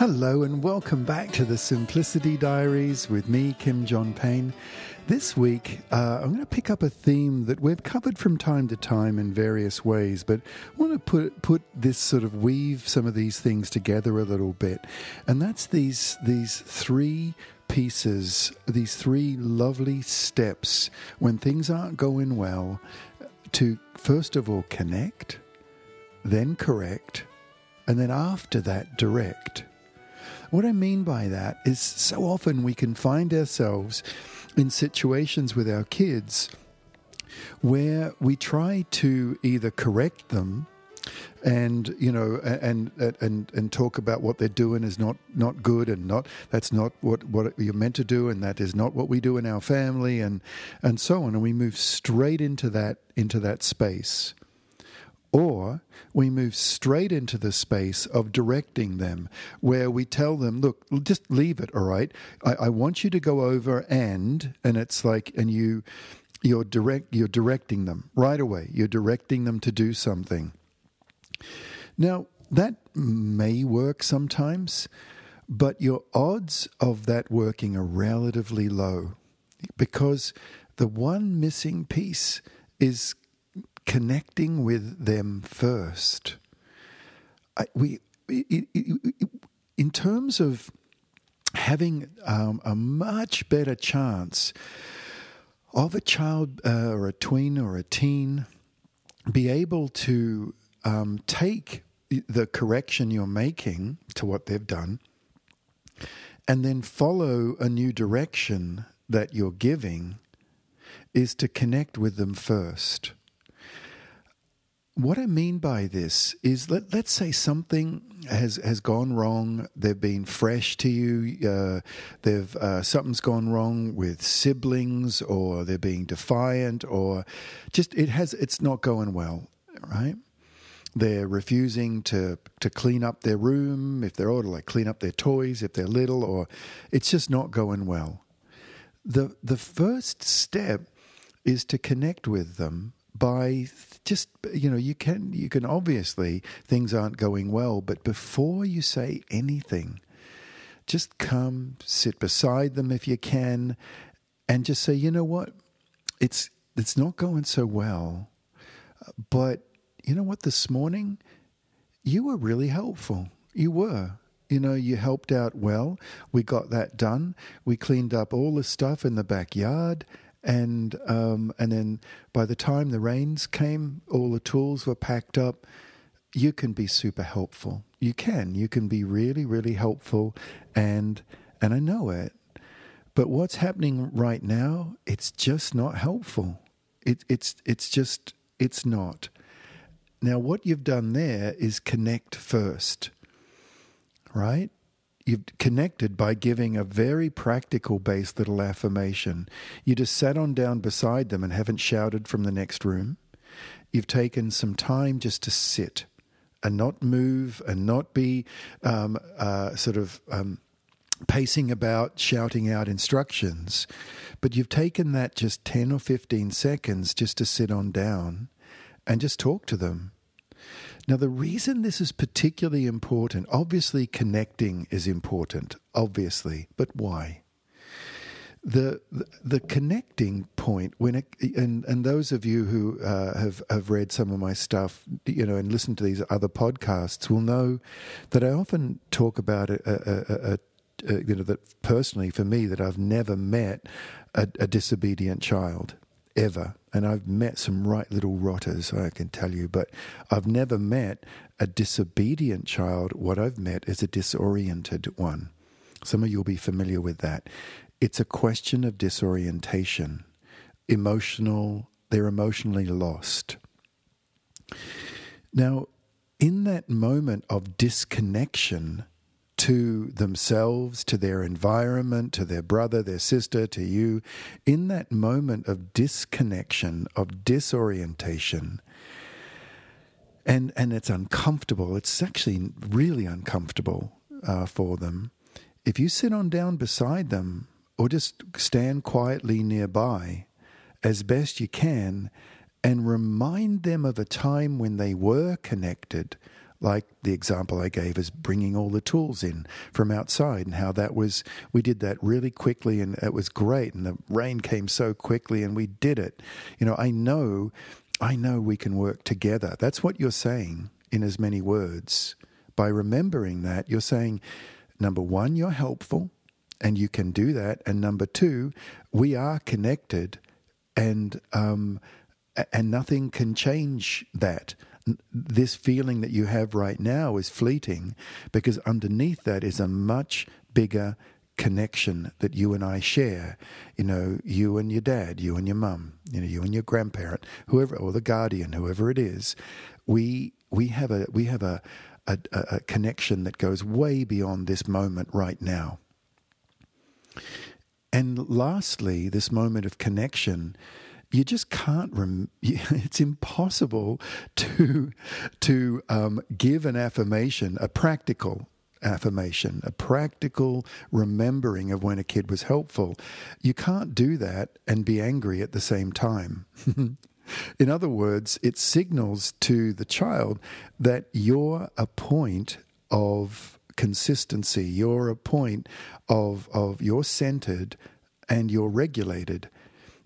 Hello and welcome back to the Simplicity Diaries with me, Kim John Payne. This week, uh, I'm going to pick up a theme that we've covered from time to time in various ways, but I want to put put this sort of weave some of these things together a little bit, and that's these these three pieces, these three lovely steps when things aren't going well, to first of all connect, then correct, and then after that direct. What I mean by that is so often we can find ourselves in situations with our kids where we try to either correct them and you know and and and talk about what they're doing is not not good and not that's not what what you're meant to do and that is not what we do in our family and and so on. And we move straight into that into that space or we move straight into the space of directing them, where we tell them, look, just leave it, all right? I, I want you to go over and, and it's like, and you, you're direct, you're directing them right away. You're directing them to do something. Now, that may work sometimes, but your odds of that working are relatively low because the one missing piece is connecting with them first. I, we, it, it, it, in terms of having um, a much better chance of a child uh, or a tween or a teen be able to um, take the correction you're making to what they've done and then follow a new direction that you're giving is to connect with them first. What I mean by this is let, let's say something has, has gone wrong. They've been fresh to you. Uh, they've uh, something's gone wrong with siblings, or they're being defiant, or just it has it's not going well, right? They're refusing to to clean up their room if they're older, like clean up their toys if they're little, or it's just not going well. The the first step is to connect with them by just you know you can you can obviously things aren't going well but before you say anything just come sit beside them if you can and just say you know what it's it's not going so well but you know what this morning you were really helpful you were you know, you helped out well. We got that done. We cleaned up all the stuff in the backyard and um, and then by the time the rains came, all the tools were packed up. You can be super helpful. You can. You can be really, really helpful, and and I know it. But what's happening right now? It's just not helpful. It, it's it's just it's not. Now, what you've done there is connect first, right? You've connected by giving a very practical base little affirmation. You just sat on down beside them and haven't shouted from the next room. You've taken some time just to sit and not move and not be um, uh, sort of um, pacing about, shouting out instructions. But you've taken that just 10 or 15 seconds just to sit on down and just talk to them now, the reason this is particularly important, obviously, connecting is important, obviously, but why? The, the, connecting point when it, and and those of you who uh, have have read some of my stuff you know and listened to these other podcasts will know that I often talk about a, a, a, a you know that personally for me that I've never met a disobedient child ever. And I've met some right little rotters, I can tell you, but I've never met a disobedient child. What I've met is a disoriented one. Some of you will be familiar with that. It's a question of disorientation, emotional, they're emotionally lost. Now, in that moment of disconnection, to themselves, to their environment, to their brother, their sister, to you, in that moment of disconnection, of disorientation, and and it's uncomfortable. It's actually really uncomfortable uh, for them. If you sit on down beside them, or just stand quietly nearby, as best you can, and remind them of a time when they were connected, like the example I gave is bringing all the tools in from outside and how that was, we did that really quickly and it was great. And the rain came so quickly and we did it. You know, I know, I know we can work together. That's what you're saying in as many words. By remembering that, you're saying, number one, you're helpful and you can do that. And number two, we are connected and, um, and nothing can change that this feeling that you have right now is fleeting because underneath that is a much bigger connection that you and I share. You know, you and your dad, you and your mum, you know, you and your grandparent, whoever, or the guardian, whoever it is. We we have a we have a, a, a connection that goes way beyond this moment right now. And lastly, this moment of connection you just can't rem- it's impossible to to um, give an affirmation a practical affirmation a practical remembering of when a kid was helpful. You can't do that and be angry at the same time. In other words it signals to the child that you're a point of consistency you're a point of of you're centered and you're regulated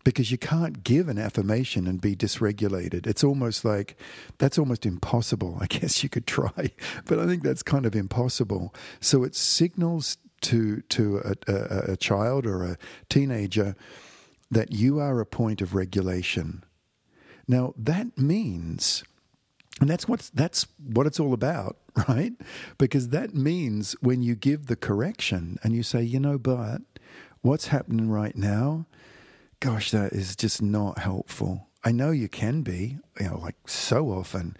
because you can't give an affirmation and be dysregulated. It's almost like that's almost impossible. I guess you could try, but I think that's kind of impossible. So it signals to to a, a, a child or a teenager that you are a point of regulation. Now that means. And that's what that's what it's all about, right? Because that means when you give the correction and you say, you know, but what's happening right now gosh, that is just not helpful. I know you can be, you know, like so often,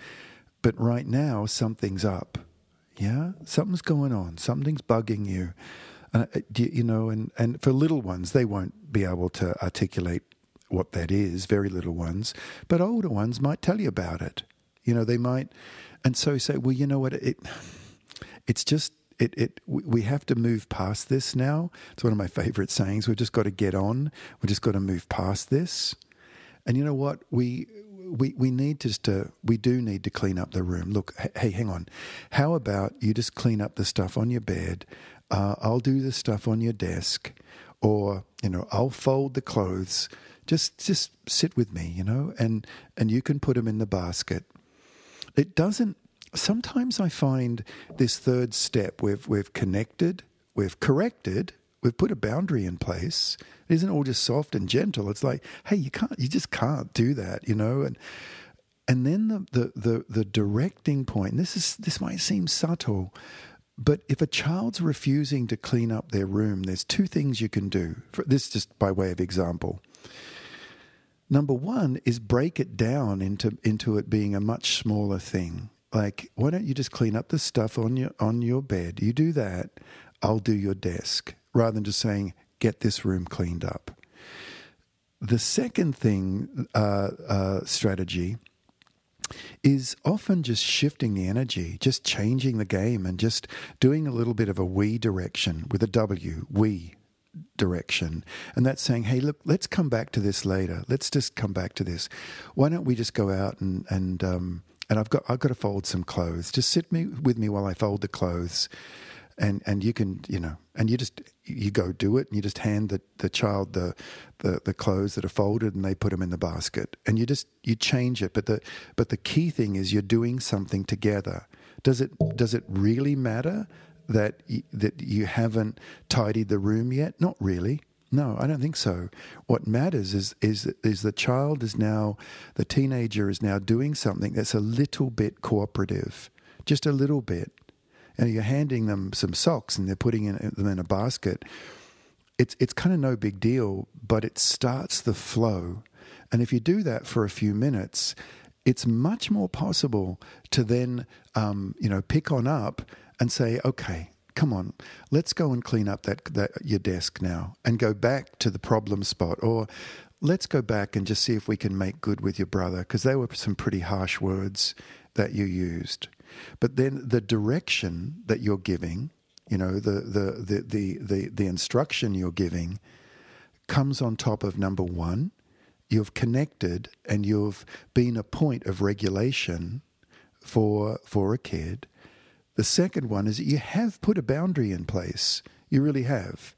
but right now something's up. Yeah, something's going on. Something's bugging you. Uh, you know, and, and for little ones, they won't be able to articulate what that is, very little ones, but older ones might tell you about it. You know, they might, and so say, well, you know what, it, it's just it, it we have to move past this now. It's one of my favorite sayings. We've just got to get on. We've just got to move past this. And you know what? We we we need just to we do need to clean up the room. Look, hey, hang on. How about you just clean up the stuff on your bed? Uh, I'll do the stuff on your desk, or you know, I'll fold the clothes. Just just sit with me, you know, and and you can put them in the basket. It doesn't sometimes I find this third step we've we've connected, we've corrected, we've put a boundary in place. It isn't all just soft and gentle. It's like, hey, you can't, you just can't do that, you know. And and then the the the, the directing point. This is this might seem subtle, but if a child's refusing to clean up their room, there's two things you can do. For, this just by way of example. Number one is break it down into into it being a much smaller thing like why don't you just clean up the stuff on your on your bed you do that i'll do your desk rather than just saying get this room cleaned up the second thing uh, uh, strategy is often just shifting the energy, just changing the game, and just doing a little bit of a we direction with a W, we direction. And that's saying, hey, look, let's come back to this later. Let's just come back to this. Why don't we just go out and, and um, and I've got I've got to fold some clothes. Just sit me with me while I fold the clothes, and and you can you know and you just you go do it and you just hand the, the child the, the the clothes that are folded and they put them in the basket and you just you change it. But the but the key thing is you're doing something together. Does it does it really matter that that you haven't tidied the room yet? Not really. No, I don't think so. What matters is is is the child is now the teenager is now doing something that's a little bit cooperative, just a little bit. And you're handing them some socks and they're putting in, them in a basket. It's it's kind of no big deal, but it starts the flow. And if you do that for a few minutes, it's much more possible to then um, you know pick on up and say, okay, come on, let's go and clean up that, that your desk now and go back to the problem spot or let's go back and just see if we can make good with your brother because they were some pretty harsh words that you used. But then the direction that you're giving, you know, the the the the the, the instruction you're giving comes on top of number 1, you've connected and you've been a point of regulation for for a kid. The second one is that you have put a boundary in place. You really have.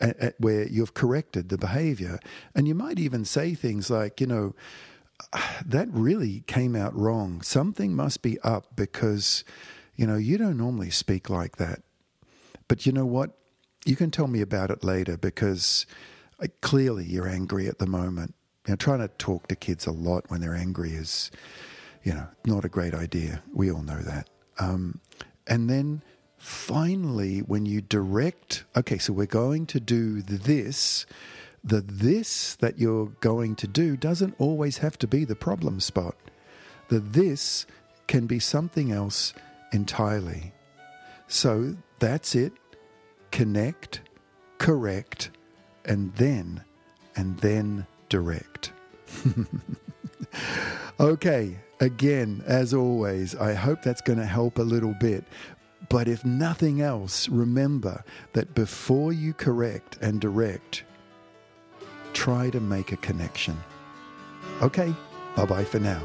At, at where you've corrected the behavior. And you might even say things like, you know, that really came out wrong. Something must be up because, you know, you don't normally speak like that. But you know what? You can tell me about it later because uh, clearly you're angry at the moment. You know, trying to talk to kids a lot when they're angry is, you know, not a great idea. We all know that. Um, and then finally, when you direct, okay, so we're going to do this, the this that you're going to do doesn't always have to be the problem spot. The this can be something else entirely. So that's it. Connect, correct, and then, and then direct. okay, again, as always, I hope that's going to help a little bit. But if nothing else, remember that before you correct and direct, try to make a connection. Okay, bye bye for now.